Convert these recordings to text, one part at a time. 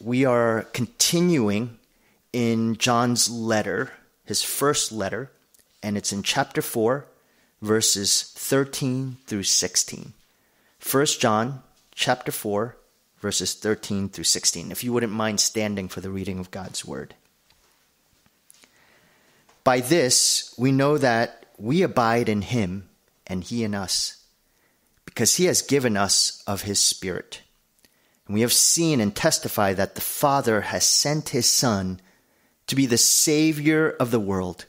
we are continuing in John's letter, his first letter, and it's in chapter 4, verses 13 through 16. 1 John chapter 4, verses 13 through 16. If you wouldn't mind standing for the reading of God's word. By this we know that we abide in him and he in us, because he has given us of his Spirit. And we have seen and testified that the Father has sent his Son to be the Savior of the world.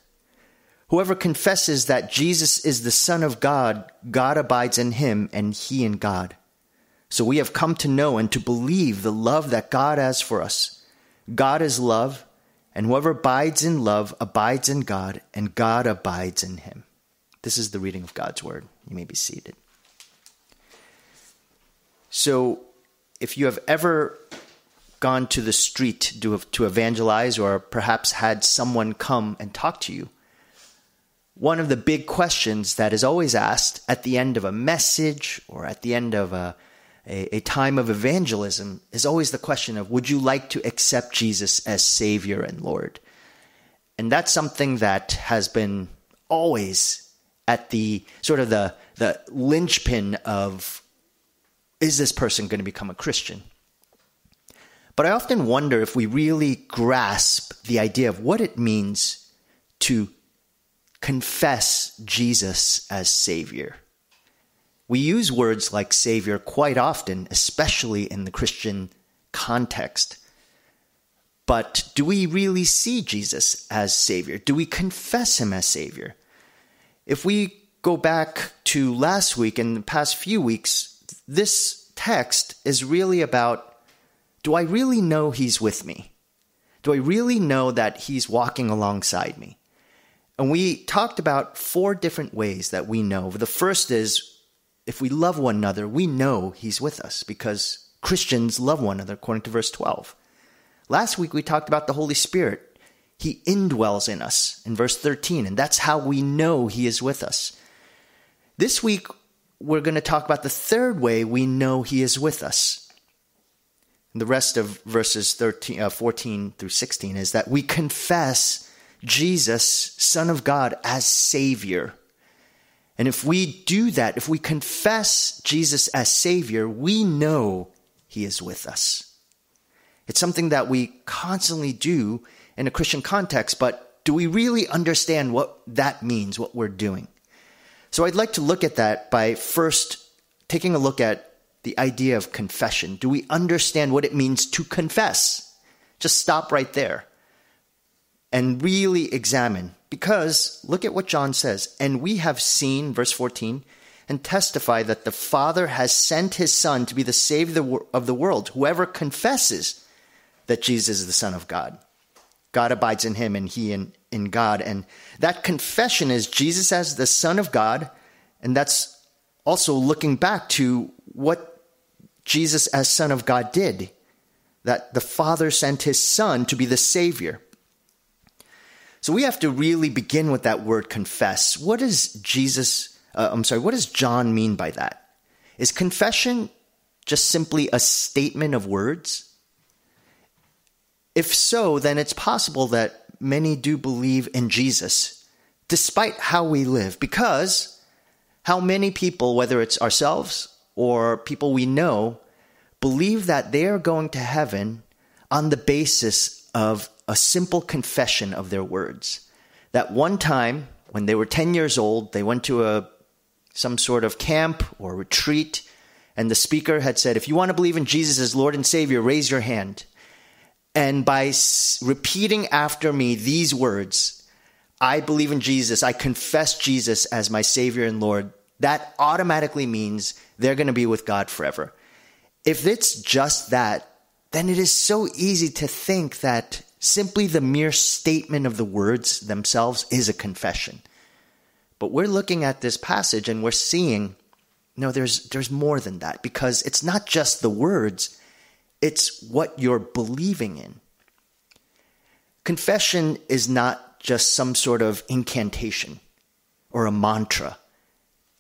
Whoever confesses that Jesus is the Son of God, God abides in him and he in God. So we have come to know and to believe the love that God has for us. God is love, and whoever abides in love abides in God, and God abides in him. This is the reading of God's word. You may be seated. So, if you have ever gone to the street to, to evangelize or perhaps had someone come and talk to you, one of the big questions that is always asked at the end of a message or at the end of a, a, a, time of evangelism is always the question of would you like to accept Jesus as Savior and Lord? And that's something that has been always at the sort of the the linchpin of is this person going to become a Christian? But I often wonder if we really grasp the idea of what it means to confess Jesus as Savior. We use words like Savior quite often, especially in the Christian context. But do we really see Jesus as Savior? Do we confess Him as Savior? If we go back to last week and the past few weeks, this text is really about do I really know He's with me? Do I really know that He's walking alongside me? And we talked about four different ways that we know. The first is if we love one another, we know He's with us because Christians love one another, according to verse 12. Last week we talked about the Holy Spirit he indwells in us in verse 13, and that's how we know He is with us. This week, we're going to talk about the third way we know He is with us. And the rest of verses 13, uh, 14 through 16 is that we confess Jesus, Son of God, as Savior. And if we do that, if we confess Jesus as Savior, we know He is with us. It's something that we constantly do in a Christian context, but do we really understand what that means, what we're doing? So I'd like to look at that by first taking a look at the idea of confession. Do we understand what it means to confess? Just stop right there and really examine. Because look at what John says. And we have seen, verse 14, and testify that the Father has sent his Son to be the Savior of the world. Whoever confesses that Jesus is the Son of God. God abides in him and he in, in God. And that confession is Jesus as the Son of God. And that's also looking back to what Jesus as Son of God did. That the Father sent his Son to be the Savior. So we have to really begin with that word confess. What does Jesus, uh, I'm sorry, what does John mean by that? Is confession just simply a statement of words? If so, then it's possible that many do believe in Jesus, despite how we live, because how many people, whether it's ourselves or people we know, believe that they are going to heaven on the basis of a simple confession of their words. That one time, when they were 10 years old, they went to a some sort of camp or retreat, and the speaker had said, If you want to believe in Jesus as Lord and Savior, raise your hand. And by repeating after me these words, I believe in Jesus, I confess Jesus as my Savior and Lord, that automatically means they're going to be with God forever. If it's just that, then it is so easy to think that simply the mere statement of the words themselves is a confession. But we're looking at this passage and we're seeing no there's there's more than that because it's not just the words it's what you're believing in. Confession is not just some sort of incantation or a mantra.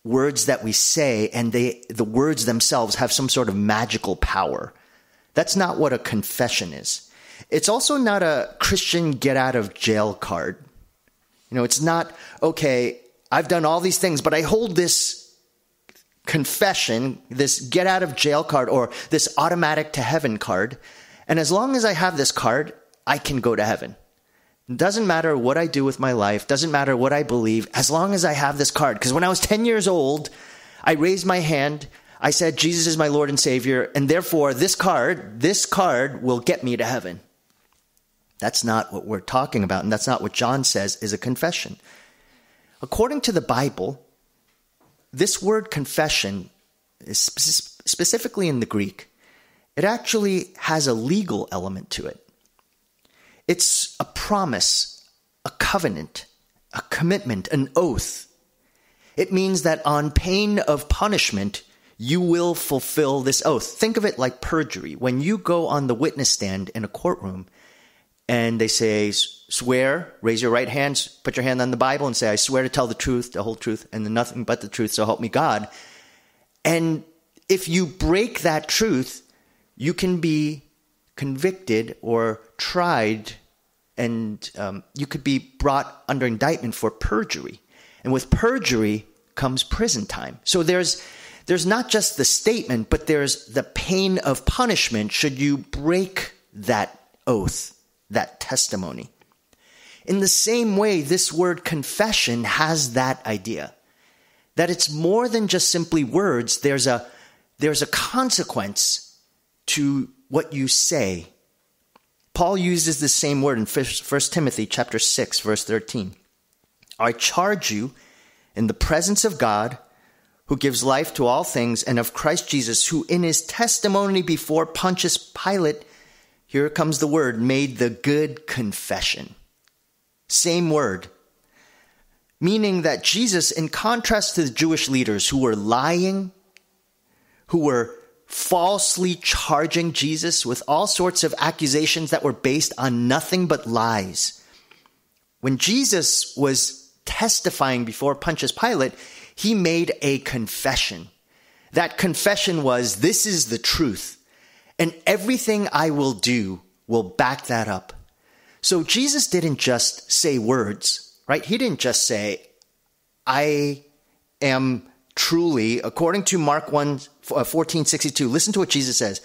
Words that we say and they, the words themselves have some sort of magical power. That's not what a confession is. It's also not a Christian get out of jail card. You know, it's not, okay, I've done all these things, but I hold this confession, this get out of jail card or this automatic to heaven card. And as long as I have this card, I can go to heaven. It doesn't matter what I do with my life, doesn't matter what I believe, as long as I have this card. Because when I was 10 years old, I raised my hand, I said, Jesus is my Lord and Savior, and therefore this card, this card will get me to heaven. That's not what we're talking about, and that's not what John says is a confession. According to the Bible, this word confession is specifically in the Greek. It actually has a legal element to it. It's a promise, a covenant, a commitment, an oath. It means that on pain of punishment, you will fulfill this oath. Think of it like perjury. When you go on the witness stand in a courtroom, and they say, swear, raise your right hand, put your hand on the Bible and say, I swear to tell the truth, the whole truth, and nothing but the truth, so help me God. And if you break that truth, you can be convicted or tried, and um, you could be brought under indictment for perjury. And with perjury comes prison time. So there's there's not just the statement, but there's the pain of punishment should you break that oath that testimony. In the same way, this word confession has that idea that it's more than just simply words. There's a, there's a consequence to what you say. Paul uses the same word in 1 Timothy chapter 6 verse 13. I charge you in the presence of God who gives life to all things and of Christ Jesus who in his testimony before Pontius Pilate here comes the word, made the good confession. Same word. Meaning that Jesus, in contrast to the Jewish leaders who were lying, who were falsely charging Jesus with all sorts of accusations that were based on nothing but lies. When Jesus was testifying before Pontius Pilate, he made a confession. That confession was, This is the truth. And everything I will do will back that up. So Jesus didn't just say words, right? He didn't just say, I am truly, according to Mark 1 uh, 14 62, listen to what Jesus says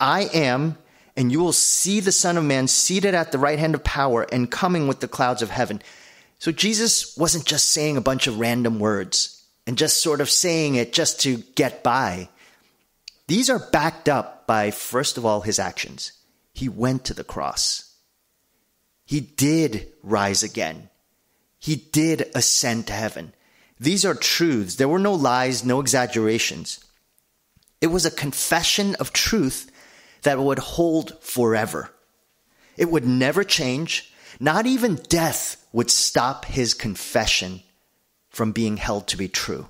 I am, and you will see the Son of Man seated at the right hand of power and coming with the clouds of heaven. So Jesus wasn't just saying a bunch of random words and just sort of saying it just to get by. These are backed up by, first of all, his actions. He went to the cross. He did rise again. He did ascend to heaven. These are truths. There were no lies, no exaggerations. It was a confession of truth that would hold forever. It would never change. Not even death would stop his confession from being held to be true.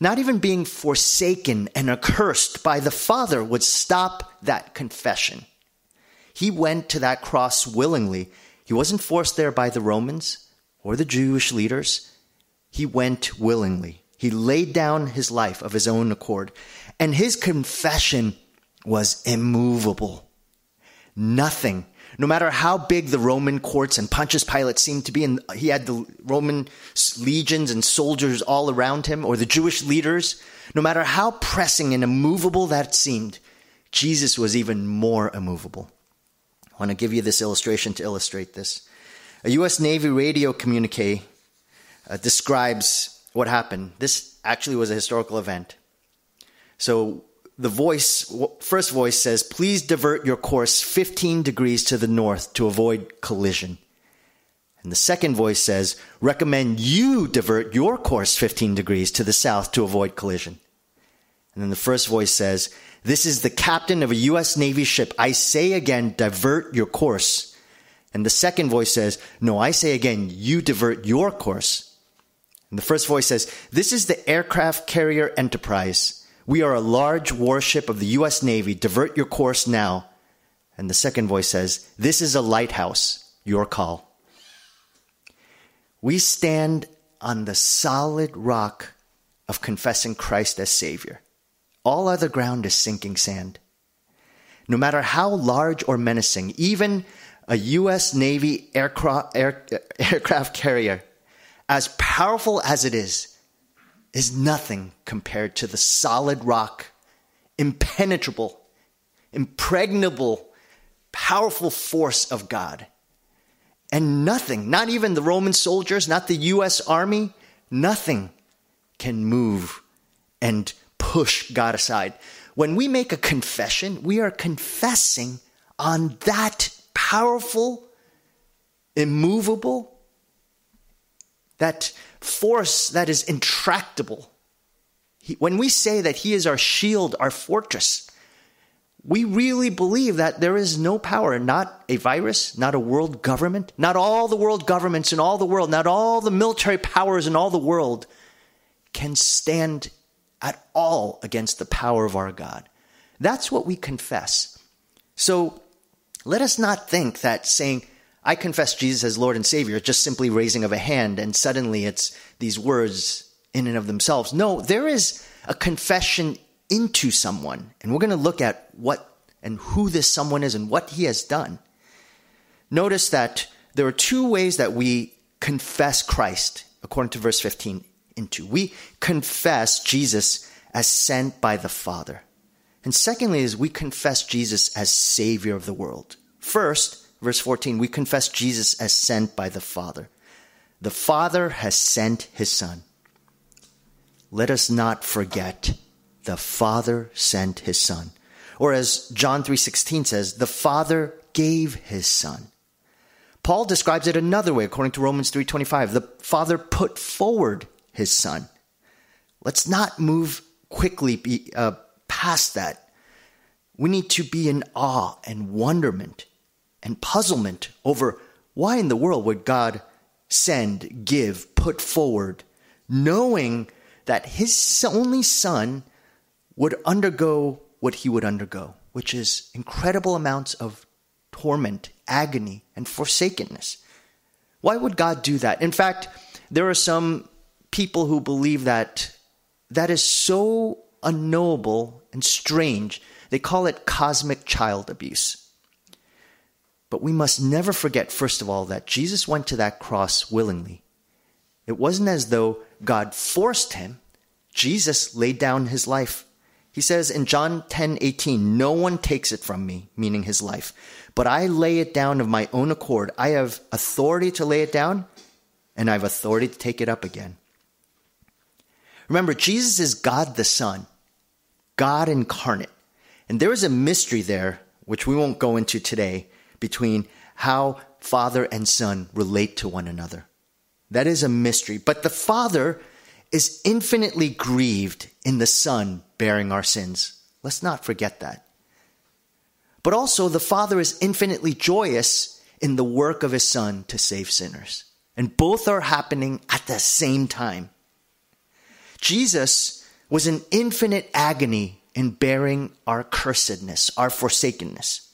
Not even being forsaken and accursed by the Father would stop that confession. He went to that cross willingly. He wasn't forced there by the Romans or the Jewish leaders. He went willingly. He laid down his life of his own accord. And his confession was immovable. Nothing no matter how big the Roman courts and Pontius Pilate seemed to be, and he had the Roman legions and soldiers all around him, or the Jewish leaders, no matter how pressing and immovable that seemed, Jesus was even more immovable. I want to give you this illustration to illustrate this. A U.S. Navy radio communique uh, describes what happened. This actually was a historical event. So the voice, first voice says, please divert your course 15 degrees to the north to avoid collision. And the second voice says, recommend you divert your course 15 degrees to the south to avoid collision. And then the first voice says, this is the captain of a U.S. Navy ship. I say again, divert your course. And the second voice says, no, I say again, you divert your course. And the first voice says, this is the aircraft carrier Enterprise. We are a large warship of the U.S. Navy. Divert your course now. And the second voice says, This is a lighthouse. Your call. We stand on the solid rock of confessing Christ as Savior. All other ground is sinking sand. no matter how large or menacing, even a U.S. Navy aircraft, air, aircraft carrier, as powerful as it is, is nothing compared to the solid rock, impenetrable, impregnable, powerful force of God. And nothing, not even the Roman soldiers, not the U.S. Army, nothing can move and push God aside. When we make a confession, we are confessing on that powerful, immovable, that force that is intractable. He, when we say that He is our shield, our fortress, we really believe that there is no power, not a virus, not a world government, not all the world governments in all the world, not all the military powers in all the world can stand at all against the power of our God. That's what we confess. So let us not think that saying, I confess Jesus as Lord and Savior, just simply raising of a hand and suddenly it's these words in and of themselves. No, there is a confession into someone. And we're going to look at what and who this someone is and what he has done. Notice that there are two ways that we confess Christ, according to verse 15, into. We confess Jesus as sent by the Father. And secondly, is we confess Jesus as Savior of the world. First, verse 14, we confess Jesus as sent by the Father. The Father has sent his Son. Let us not forget the Father sent his Son. Or as John 3:16 says, the Father gave his Son. Paul describes it another way according to Romans 3:25. The Father put forward his Son. Let's not move quickly be, uh, past that. We need to be in awe and wonderment and puzzlement over why in the world would God send, give, put forward, knowing that his only son would undergo what he would undergo, which is incredible amounts of torment, agony, and forsakenness. Why would God do that? In fact, there are some people who believe that that is so unknowable and strange. They call it cosmic child abuse. But we must never forget, first of all, that Jesus went to that cross willingly. It wasn't as though God forced him. Jesus laid down his life he says in John 10 18, No one takes it from me, meaning his life, but I lay it down of my own accord. I have authority to lay it down, and I have authority to take it up again. Remember, Jesus is God the Son, God incarnate. And there is a mystery there, which we won't go into today, between how Father and Son relate to one another. That is a mystery. But the Father is infinitely grieved in the Son bearing our sins. Let's not forget that. But also, the Father is infinitely joyous in the work of His Son to save sinners. And both are happening at the same time. Jesus was in infinite agony in bearing our cursedness, our forsakenness.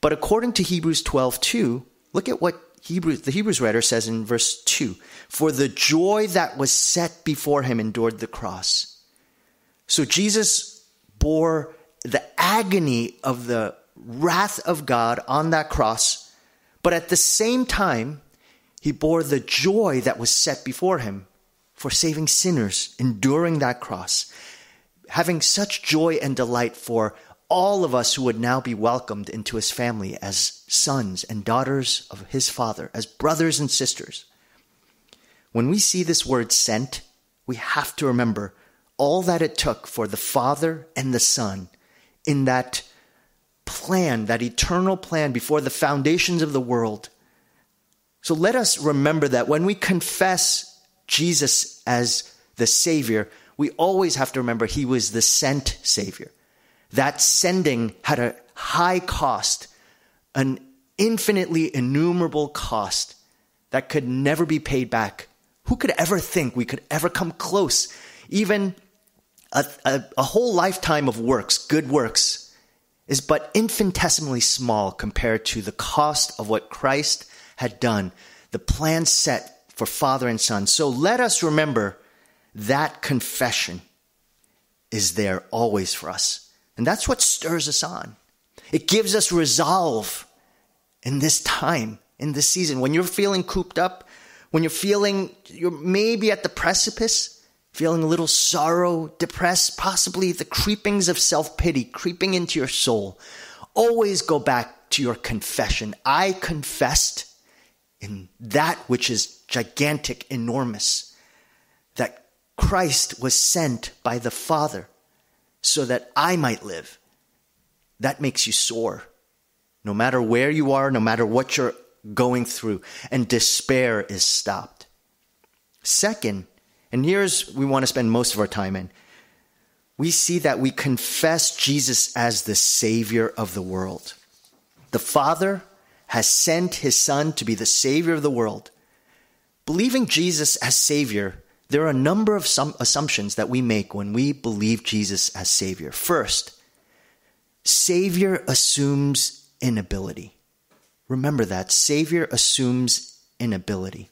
But according to Hebrews 12, 2, look at what Hebrews, the Hebrews writer says in verse 2 For the joy that was set before him endured the cross. So Jesus bore the agony of the wrath of God on that cross, but at the same time, he bore the joy that was set before him for saving sinners, enduring that cross, having such joy and delight for all of us who would now be welcomed into his family as sons and daughters of his father, as brothers and sisters. When we see this word sent, we have to remember all that it took for the Father and the Son in that plan, that eternal plan before the foundations of the world. So let us remember that when we confess Jesus as the Savior, we always have to remember He was the sent Savior. That sending had a high cost, an infinitely innumerable cost that could never be paid back. Who could ever think we could ever come close? Even a, a, a, whole lifetime of works, good works, is but infinitesimally small compared to the cost of what Christ had done, the plan set for Father and Son. So let us remember that confession is there always for us. And that's what stirs us on. It gives us resolve in this time, in this season. When you're feeling cooped up, when you're feeling you're maybe at the precipice, feeling a little sorrow, depressed, possibly the creepings of self pity creeping into your soul, always go back to your confession. I confessed in that which is gigantic, enormous, that Christ was sent by the Father so that I might live. That makes you soar. No matter where you are, no matter what you're going through, and despair is stopped. Second, and here's we want to spend most of our time in. We see that we confess Jesus as the Savior of the world. The Father has sent His Son to be the Savior of the world. Believing Jesus as Savior, there are a number of some assumptions that we make when we believe Jesus as Savior. First, Savior assumes inability. Remember that. Savior assumes inability.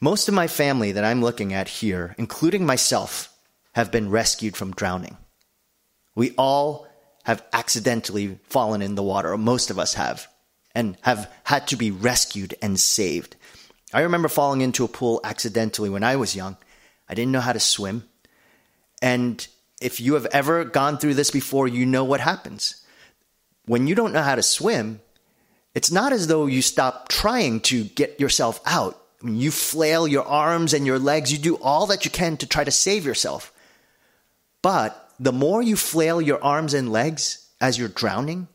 Most of my family that I'm looking at here, including myself, have been rescued from drowning. We all have accidentally fallen in the water, most of us have, and have had to be rescued and saved. I remember falling into a pool accidentally when I was young. I didn't know how to swim. And if you have ever gone through this before, you know what happens. When you don't know how to swim, it's not as though you stop trying to get yourself out. I mean, you flail your arms and your legs, you do all that you can to try to save yourself. But the more you flail your arms and legs as you're drowning,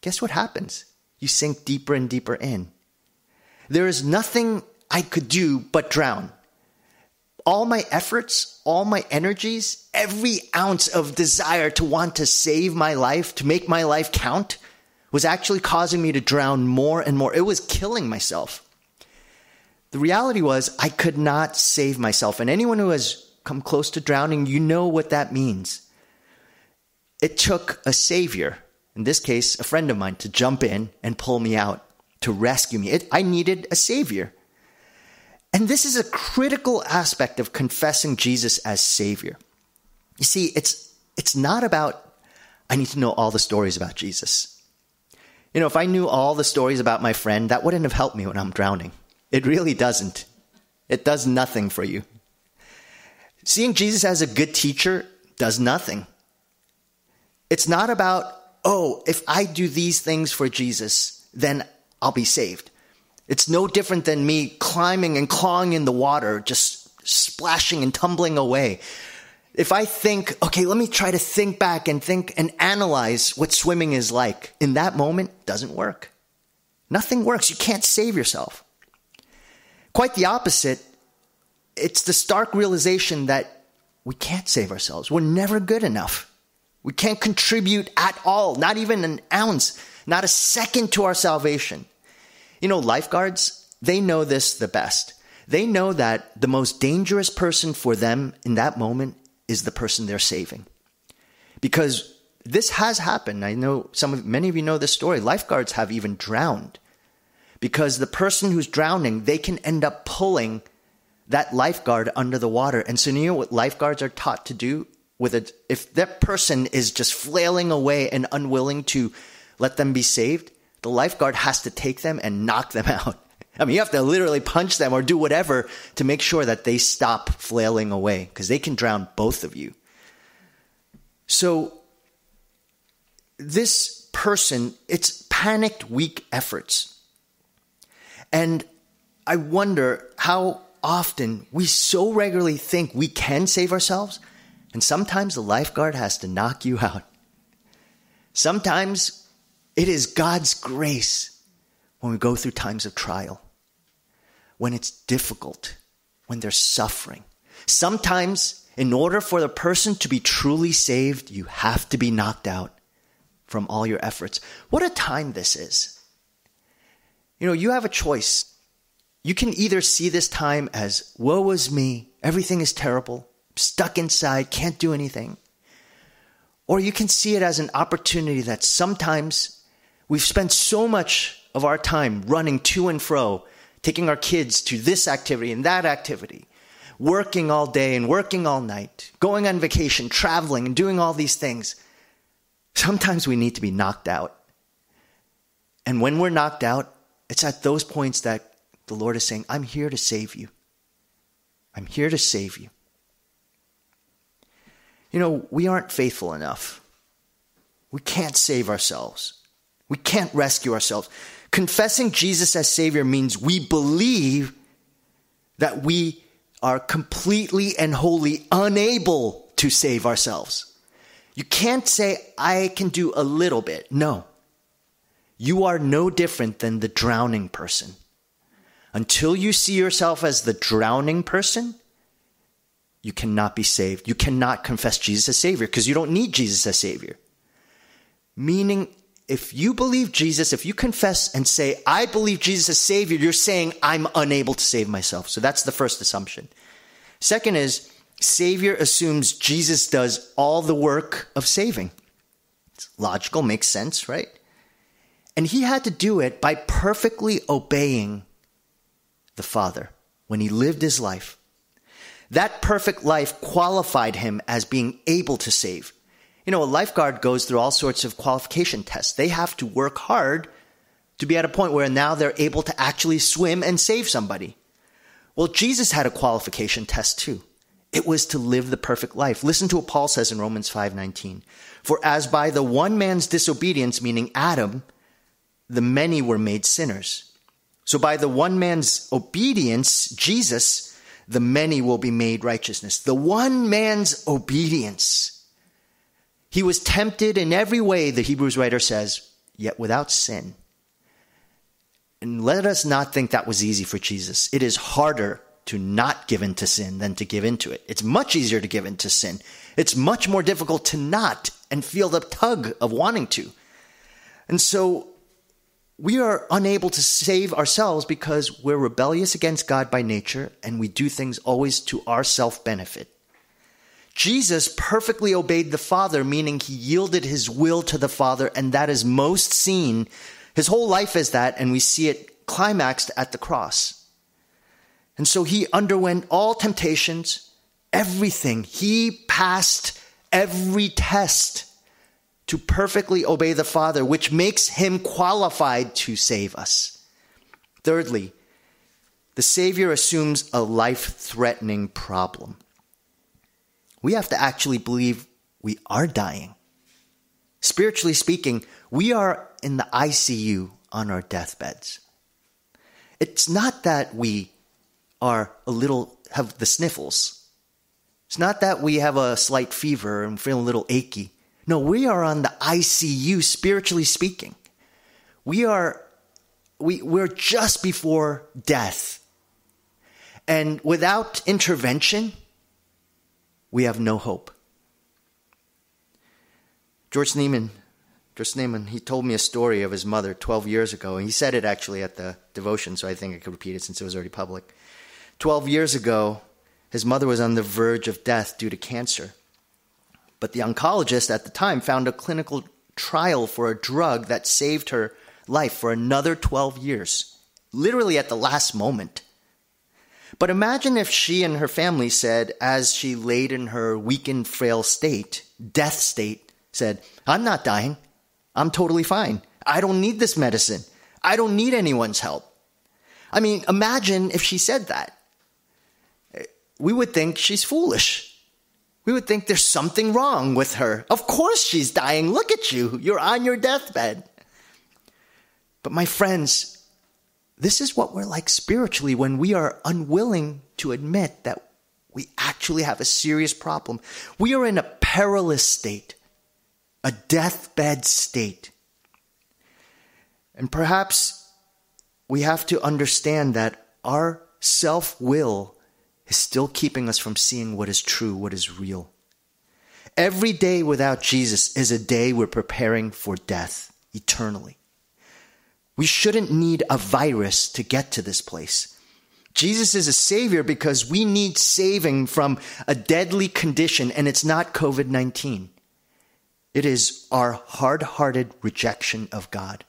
guess what happens? You sink deeper and deeper in. There is nothing I could do but drown. All my efforts, all my energies, every ounce of desire to want to save my life, to make my life count, was actually causing me to drown more and more. It was killing myself. The reality was, I could not save myself. And anyone who has come close to drowning, you know what that means. It took a savior, in this case, a friend of mine, to jump in and pull me out, to rescue me. It, I needed a savior. And this is a critical aspect of confessing Jesus as savior. You see, it's, it's not about, I need to know all the stories about Jesus. You know, if I knew all the stories about my friend, that wouldn't have helped me when I'm drowning. It really doesn't. It does nothing for you. Seeing Jesus as a good teacher does nothing. It's not about, oh, if I do these things for Jesus, then I'll be saved. It's no different than me climbing and clawing in the water, just splashing and tumbling away. If I think, okay, let me try to think back and think and analyze what swimming is like, in that moment, doesn't work. Nothing works. You can't save yourself. Quite the opposite. It's the stark realization that we can't save ourselves. We're never good enough. We can't contribute at all, not even an ounce, not a second to our salvation. You know, lifeguards, they know this the best. They know that the most dangerous person for them in that moment is the person they're saving. Because this has happened. I know some of many of you know this story. Lifeguards have even drowned because the person who's drowning, they can end up pulling that lifeguard under the water. And so you know what lifeguards are taught to do with it? If that person is just flailing away and unwilling to let them be saved, the lifeguard has to take them and knock them out. I mean, you have to literally punch them or do whatever to make sure that they stop flailing away because they can drown both of you. So, this person, it's panicked, weak efforts. And I wonder how often we so regularly think we can save ourselves, and sometimes the lifeguard has to knock you out. Sometimes it is God's grace when we go through times of trial when it's difficult, when they're suffering. Sometimes, in order for the person to be truly saved, you have to be knocked out from all your efforts. What a time this is. You know, you have a choice. You can either see this time as, woe is me, everything is terrible, stuck inside, can't do anything. Or you can see it as an opportunity that sometimes we've spent so much of our time running to and fro taking our kids to this activity and that activity, working all day and working all night, going on vacation, traveling, and doing all these things. Sometimes we need to be knocked out. And when we're knocked out, it's at those points that the Lord is saying, I'm here to save you. I'm here to save you. You know, we aren't faithful enough. We can't save ourselves. We can't rescue ourselves. Confessing Jesus as Savior means we believe that we are completely and wholly unable to save ourselves. You can't say, I can do a little bit. No. You are no different than the drowning person. Until you see yourself as the drowning person, you cannot be saved. You cannot confess Jesus as Savior because you don't need Jesus as Savior. Meaning, if you believe Jesus, if you confess and say, I believe Jesus is Savior, you're saying, I'm unable to save myself. So that's the first assumption. Second is, Savior assumes Jesus does all the work of saving. It's logical, makes sense, right? And he had to do it by perfectly obeying the Father when he lived his life. That perfect life qualified him as being able to save. You know, a lifeguard goes through all sorts of qualification tests. They have to work hard to be at a point where now they're able to actually swim and save somebody. Well, Jesus had a qualification test too. It was to live the perfect life. Listen to what Paul says in Romans 5:19. For as by the one man's disobedience, meaning Adam, the many were made sinners. So by the one man's obedience, Jesus, the many will be made righteousness. The one man's obedience he was tempted in every way, the Hebrews writer says, yet without sin. And let us not think that was easy for Jesus. It is harder to not give in to sin than to give into it. It's much easier to give in to sin. It's much more difficult to not and feel the tug of wanting to. And so we are unable to save ourselves because we're rebellious against God by nature and we do things always to our self benefit. Jesus perfectly obeyed the Father, meaning he yielded his will to the Father, and that is most seen. His whole life is that, and we see it climaxed at the cross. And so he underwent all temptations, everything. He passed every test to perfectly obey the Father, which makes him qualified to save us. Thirdly, the Savior assumes a life threatening problem we have to actually believe we are dying. Spiritually speaking, we are in the ICU on our deathbeds. It's not that we are a little, have the sniffles. It's not that we have a slight fever and feel a little achy. No, we are on the ICU, spiritually speaking. We are, we, we're just before death. And without intervention, we have no hope. George Neiman, George Neiman, he told me a story of his mother 12 years ago, and he said it actually at the devotion, so I think I could repeat it since it was already public. 12 years ago, his mother was on the verge of death due to cancer. But the oncologist at the time found a clinical trial for a drug that saved her life for another 12 years, literally at the last moment. But imagine if she and her family said, as she laid in her weakened, frail state, death state, said, I'm not dying. I'm totally fine. I don't need this medicine. I don't need anyone's help. I mean, imagine if she said that. We would think she's foolish. We would think there's something wrong with her. Of course she's dying. Look at you. You're on your deathbed. But my friends, this is what we're like spiritually when we are unwilling to admit that we actually have a serious problem. We are in a perilous state, a deathbed state. And perhaps we have to understand that our self will is still keeping us from seeing what is true, what is real. Every day without Jesus is a day we're preparing for death eternally. We shouldn't need a virus to get to this place. Jesus is a savior because we need saving from a deadly condition, and it's not COVID 19. It is our hard hearted rejection of God.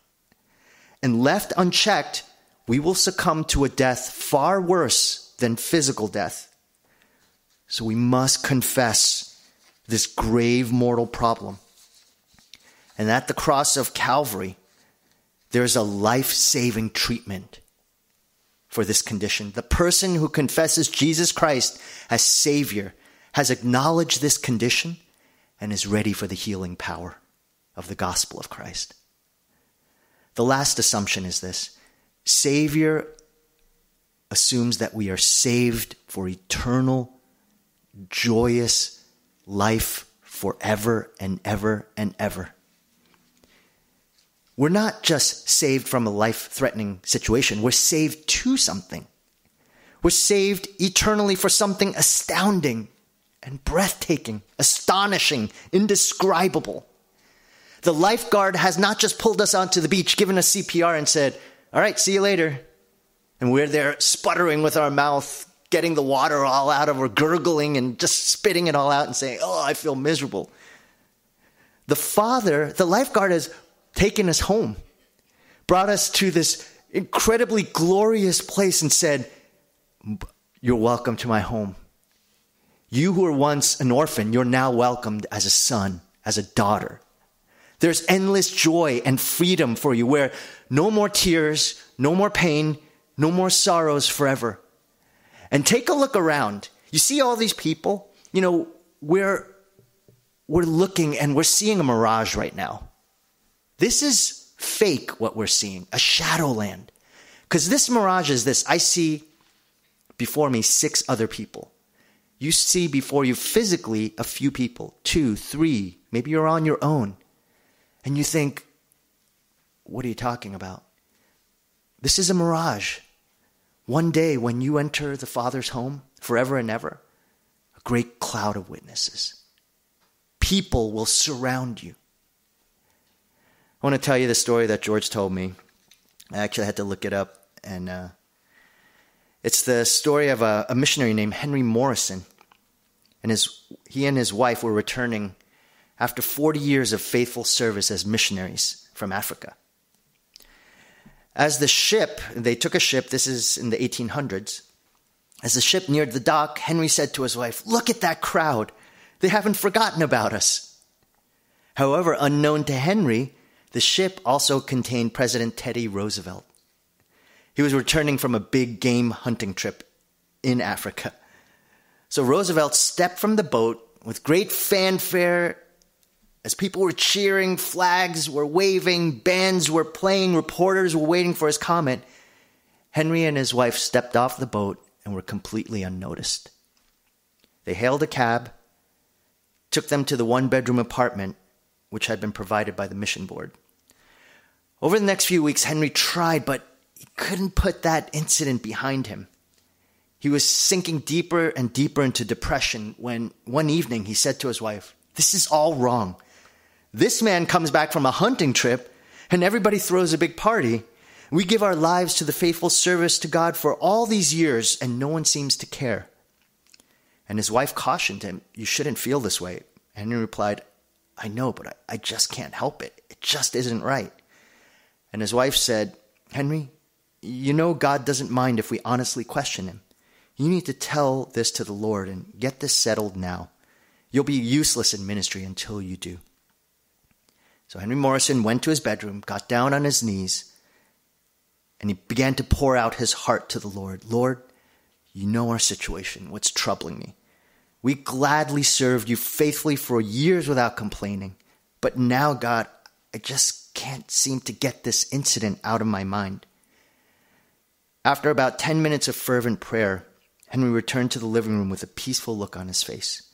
And left unchecked, we will succumb to a death far worse than physical death. So we must confess this grave mortal problem. And at the cross of Calvary, there's a life saving treatment for this condition. The person who confesses Jesus Christ as Savior has acknowledged this condition and is ready for the healing power of the gospel of Christ. The last assumption is this Savior assumes that we are saved for eternal, joyous life forever and ever and ever. We're not just saved from a life threatening situation, we're saved to something. We're saved eternally for something astounding and breathtaking, astonishing, indescribable. The lifeguard has not just pulled us onto the beach, given us CPR, and said, All right, see you later. And we're there sputtering with our mouth, getting the water all out of, or gurgling and just spitting it all out and saying, Oh, I feel miserable. The father, the lifeguard has taken us home, brought us to this incredibly glorious place, and said, You're welcome to my home. You who were once an orphan, you're now welcomed as a son, as a daughter. There's endless joy and freedom for you where no more tears, no more pain, no more sorrows forever. And take a look around. You see all these people? You know, we're, we're looking and we're seeing a mirage right now. This is fake what we're seeing, a shadowland. Because this mirage is this I see before me six other people. You see before you physically a few people, two, three, maybe you're on your own. And you think, what are you talking about? This is a mirage. One day, when you enter the Father's home, forever and ever, a great cloud of witnesses. People will surround you. I want to tell you the story that George told me. I actually had to look it up, and uh, it's the story of a, a missionary named Henry Morrison. And his, he and his wife were returning after 40 years of faithful service as missionaries from Africa. As the ship, they took a ship, this is in the 1800s. As the ship neared the dock, Henry said to his wife, Look at that crowd. They haven't forgotten about us. However, unknown to Henry, the ship also contained President Teddy Roosevelt. He was returning from a big game hunting trip in Africa. So Roosevelt stepped from the boat with great fanfare as people were cheering, flags were waving, bands were playing, reporters were waiting for his comment. Henry and his wife stepped off the boat and were completely unnoticed. They hailed a cab, took them to the one bedroom apartment which had been provided by the mission board. Over the next few weeks, Henry tried, but he couldn't put that incident behind him. He was sinking deeper and deeper into depression when one evening he said to his wife, This is all wrong. This man comes back from a hunting trip and everybody throws a big party. We give our lives to the faithful service to God for all these years and no one seems to care. And his wife cautioned him, You shouldn't feel this way. And he replied, I know, but I, I just can't help it. It just isn't right. And his wife said, Henry, you know God doesn't mind if we honestly question him. You need to tell this to the Lord and get this settled now. You'll be useless in ministry until you do. So Henry Morrison went to his bedroom, got down on his knees, and he began to pour out his heart to the Lord. Lord, you know our situation, what's troubling me. We gladly served you faithfully for years without complaining. But now, God, I just can't seem to get this incident out of my mind. After about 10 minutes of fervent prayer, Henry returned to the living room with a peaceful look on his face.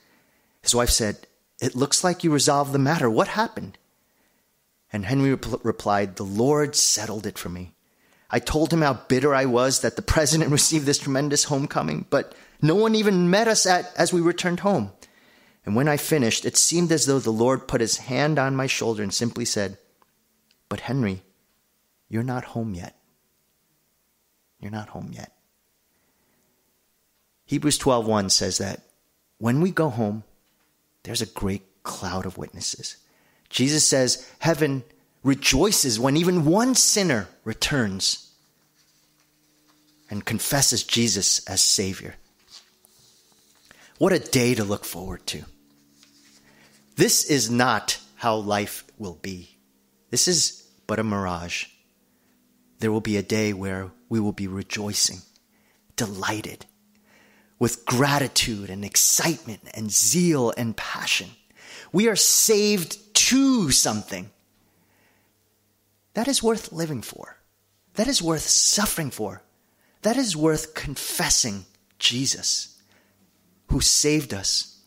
His wife said, It looks like you resolved the matter. What happened? And Henry replied, The Lord settled it for me. I told him how bitter I was that the president received this tremendous homecoming, but no one even met us at, as we returned home. And when I finished, it seemed as though the Lord put his hand on my shoulder and simply said, But Henry, you're not home yet. You're not home yet. Hebrews 12:1 says that when we go home, there's a great cloud of witnesses. Jesus says heaven rejoices when even one sinner returns and confesses Jesus as Savior. What a day to look forward to. This is not how life will be. This is but a mirage. There will be a day where we will be rejoicing, delighted, with gratitude and excitement and zeal and passion. We are saved to something. That is worth living for. That is worth suffering for. That is worth confessing Jesus, who saved us.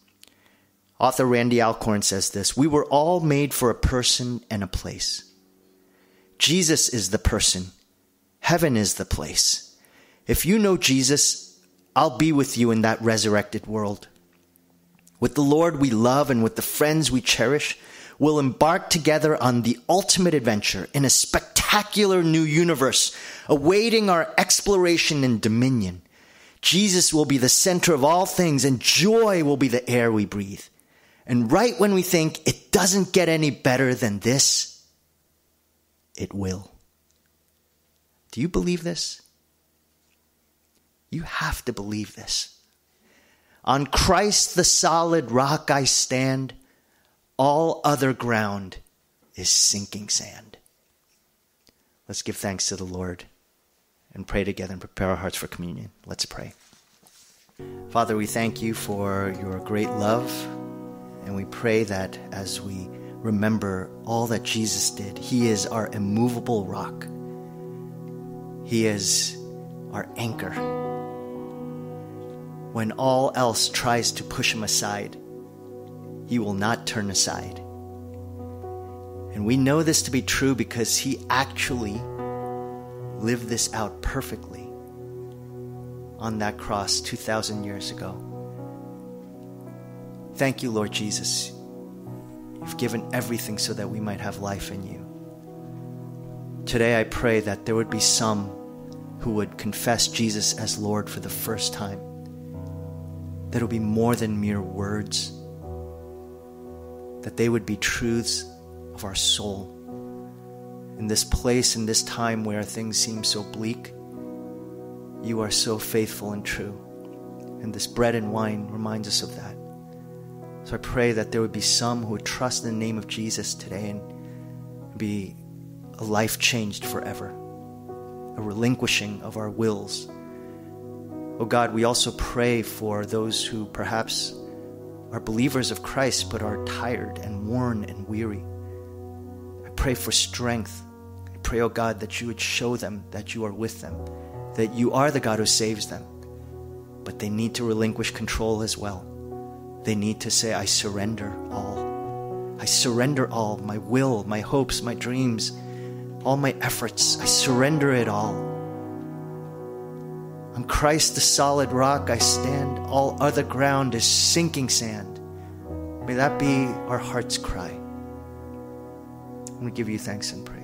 Author Randy Alcorn says this We were all made for a person and a place. Jesus is the person, heaven is the place. If you know Jesus, I'll be with you in that resurrected world. With the Lord we love and with the friends we cherish, we'll embark together on the ultimate adventure in a spectacular new universe awaiting our exploration and dominion. Jesus will be the center of all things and joy will be the air we breathe. And right when we think it doesn't get any better than this, it will. Do you believe this? You have to believe this. On Christ the solid rock I stand, all other ground is sinking sand. Let's give thanks to the Lord and pray together and prepare our hearts for communion. Let's pray. Father, we thank you for your great love, and we pray that as we remember all that Jesus did, He is our immovable rock, He is our anchor when all else tries to push him aside, he will not turn aside. And we know this to be true because he actually lived this out perfectly on that cross 2,000 years ago. Thank you, Lord Jesus. You've given everything so that we might have life in you. Today, I pray that there would be some who would confess Jesus as Lord for the first time that it would be more than mere words, that they would be truths of our soul. In this place, in this time where things seem so bleak, you are so faithful and true. And this bread and wine reminds us of that. So I pray that there would be some who would trust in the name of Jesus today and be a life changed forever, a relinquishing of our wills Oh God, we also pray for those who perhaps are believers of Christ but are tired and worn and weary. I pray for strength. Pray, oh God, that you would show them that you are with them, that you are the God who saves them. But they need to relinquish control as well. They need to say, I surrender all. I surrender all my will, my hopes, my dreams, all my efforts. I surrender it all. On Christ, the solid rock, I stand. All other ground is sinking sand. May that be our heart's cry. We give you thanks and praise.